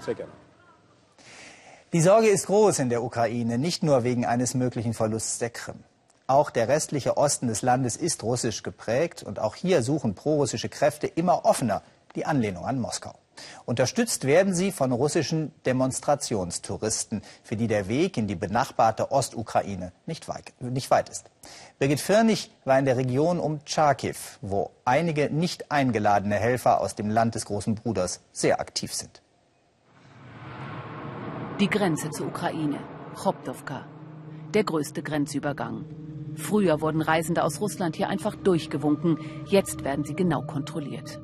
Sehr gerne. Die Sorge ist groß in der Ukraine, nicht nur wegen eines möglichen Verlusts der Krim. Auch der restliche Osten des Landes ist russisch geprägt und auch hier suchen prorussische Kräfte immer offener die Anlehnung an Moskau. Unterstützt werden sie von russischen Demonstrationstouristen, für die der Weg in die benachbarte Ostukraine nicht weit, ist. Birgit Firnig war in der Region um Charkiw, wo einige nicht eingeladene Helfer aus dem Land des großen Bruders sehr aktiv sind. Die Grenze zur Ukraine, Choptovka, der größte Grenzübergang. Früher wurden Reisende aus Russland hier einfach durchgewunken, jetzt werden sie genau kontrolliert.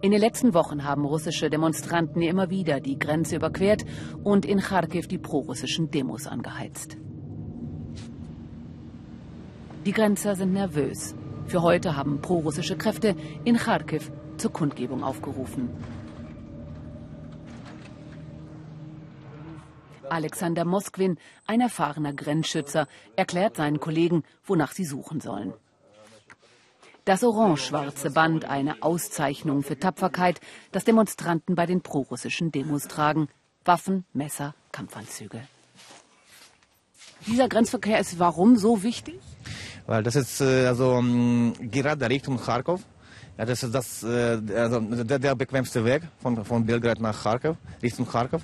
In den letzten Wochen haben russische Demonstranten immer wieder die Grenze überquert und in Kharkiv die prorussischen Demos angeheizt. Die Grenzer sind nervös. Für heute haben prorussische Kräfte in Kharkiv zur Kundgebung aufgerufen. Alexander Moskwin, ein erfahrener Grenzschützer, erklärt seinen Kollegen, wonach sie suchen sollen. Das orange-schwarze Band, eine Auszeichnung für Tapferkeit, das Demonstranten bei den prorussischen Demos tragen. Waffen, Messer, Kampfanzüge. Dieser Grenzverkehr ist warum so wichtig? Weil das ist äh, also mm, gerade Richtung Kharkov. Ja, das ist das, äh, also der, der bequemste Weg von, von Belgrad nach Kharkov, Richtung Kharkov.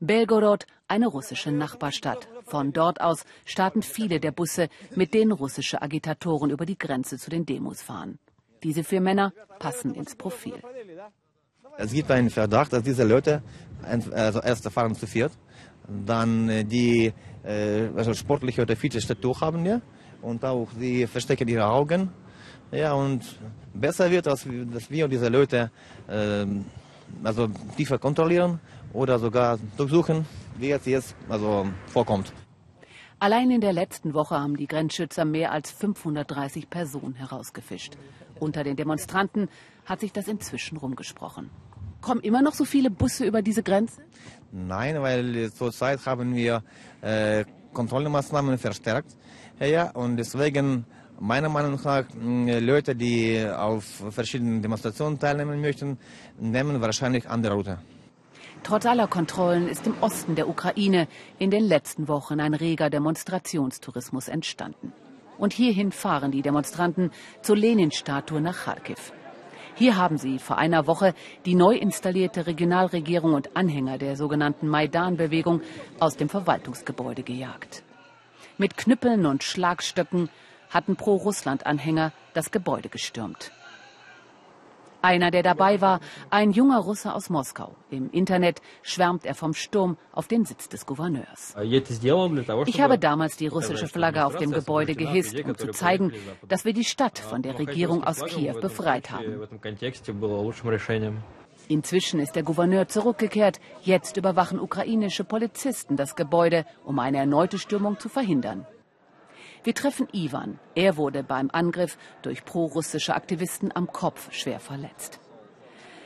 Belgorod, eine russische Nachbarstadt. Von dort aus starten viele der Busse, mit denen russische Agitatoren über die Grenze zu den Demos fahren. Diese vier Männer passen ins Profil. Es gibt einen Verdacht, dass diese Leute also erst fahren zu viert, dann äh, die äh, also sportliche oder fitte Tuch haben ja, und auch sie verstecken ihre Augen. Ja, und besser wird, dass, wir diese Leute äh, also tiefer kontrollieren oder sogar durchsuchen, wie es jetzt also vorkommt. Allein in der letzten Woche haben die Grenzschützer mehr als 530 Personen herausgefischt. Unter den Demonstranten hat sich das inzwischen rumgesprochen. Kommen immer noch so viele Busse über diese Grenze? Nein, weil zurzeit haben wir äh, Kontrollmaßnahmen verstärkt. Ja, und deswegen meiner Meinung nach Leute, die auf verschiedenen Demonstrationen teilnehmen möchten, nehmen wahrscheinlich andere Route. Trotz aller Kontrollen ist im Osten der Ukraine in den letzten Wochen ein reger Demonstrationstourismus entstanden. Und hierhin fahren die Demonstranten zur Lenin-Statue nach Kharkiv. Hier haben sie vor einer Woche die neu installierte Regionalregierung und Anhänger der sogenannten Maidan-Bewegung aus dem Verwaltungsgebäude gejagt. Mit Knüppeln und Schlagstöcken hatten Pro-Russland-Anhänger das Gebäude gestürmt. Einer, der dabei war, ein junger Russe aus Moskau. Im Internet schwärmt er vom Sturm auf den Sitz des Gouverneurs. Ich habe damals die russische Flagge auf dem Gebäude gehisst, um zu zeigen, dass wir die Stadt von der Regierung aus Kiew befreit haben. Inzwischen ist der Gouverneur zurückgekehrt. Jetzt überwachen ukrainische Polizisten das Gebäude, um eine erneute Stürmung zu verhindern. Wir treffen Ivan. Er wurde beim Angriff durch prorussische Aktivisten am Kopf schwer verletzt.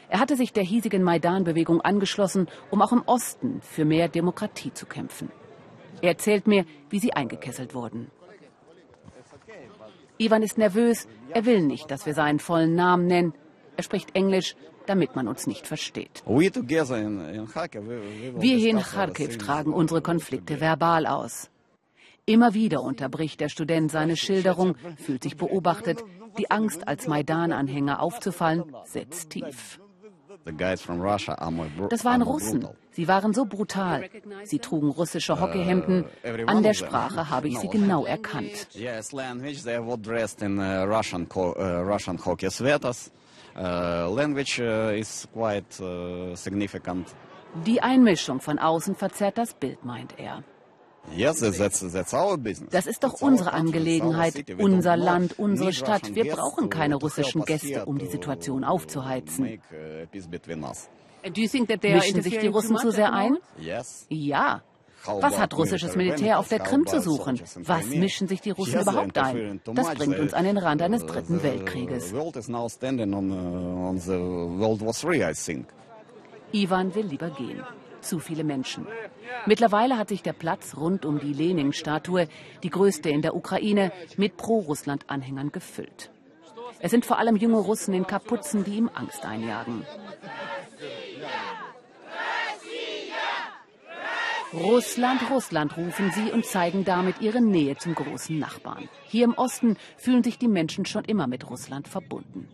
Er hatte sich der hiesigen Maidan-Bewegung angeschlossen, um auch im Osten für mehr Demokratie zu kämpfen. Er erzählt mir, wie sie eingekesselt wurden. Ivan ist nervös. Er will nicht, dass wir seinen vollen Namen nennen. Er spricht Englisch, damit man uns nicht versteht. Wir hier in Kharkiv tragen unsere Konflikte verbal aus. Immer wieder unterbricht der Student seine Schilderung, fühlt sich beobachtet. Die Angst, als Maidan-Anhänger aufzufallen, setzt tief. Das waren Russen. Sie waren so brutal. Sie trugen russische Hockeyhemden. An der Sprache habe ich sie genau erkannt. Die Einmischung von außen verzerrt das Bild, meint er. Das ist doch unsere Angelegenheit, unser Land, unsere Stadt. Wir brauchen keine russischen Gäste, um die Situation aufzuheizen. Mischen sich die Russen zu sehr ein? Ja. Was hat russisches Militär auf der Krim zu suchen? Was mischen sich die Russen überhaupt ein? Das bringt uns an den Rand eines dritten Weltkrieges. Ivan will lieber gehen zu viele Menschen. Mittlerweile hat sich der Platz rund um die Lenin-Statue, die größte in der Ukraine, mit Pro-Russland-Anhängern gefüllt. Es sind vor allem junge Russen in Kapuzen, die ihm Angst einjagen. Russland, Russland rufen sie und zeigen damit ihre Nähe zum großen Nachbarn. Hier im Osten fühlen sich die Menschen schon immer mit Russland verbunden.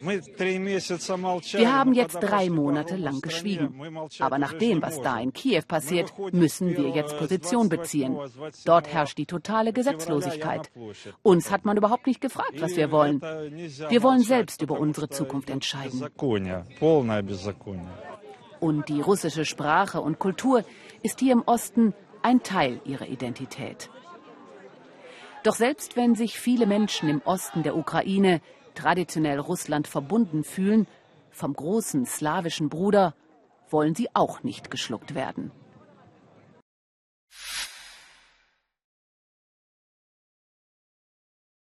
Wir haben jetzt drei Monate lang geschwiegen. Aber nach dem, was da in Kiew passiert, müssen wir jetzt Position beziehen. Dort herrscht die totale Gesetzlosigkeit. Uns hat man überhaupt nicht gefragt, was wir wollen. Wir wollen selbst über unsere Zukunft entscheiden. Und die russische Sprache und Kultur ist hier im Osten ein Teil ihrer Identität. Doch selbst wenn sich viele Menschen im Osten der Ukraine traditionell Russland verbunden fühlen, vom großen slawischen Bruder wollen sie auch nicht geschluckt werden.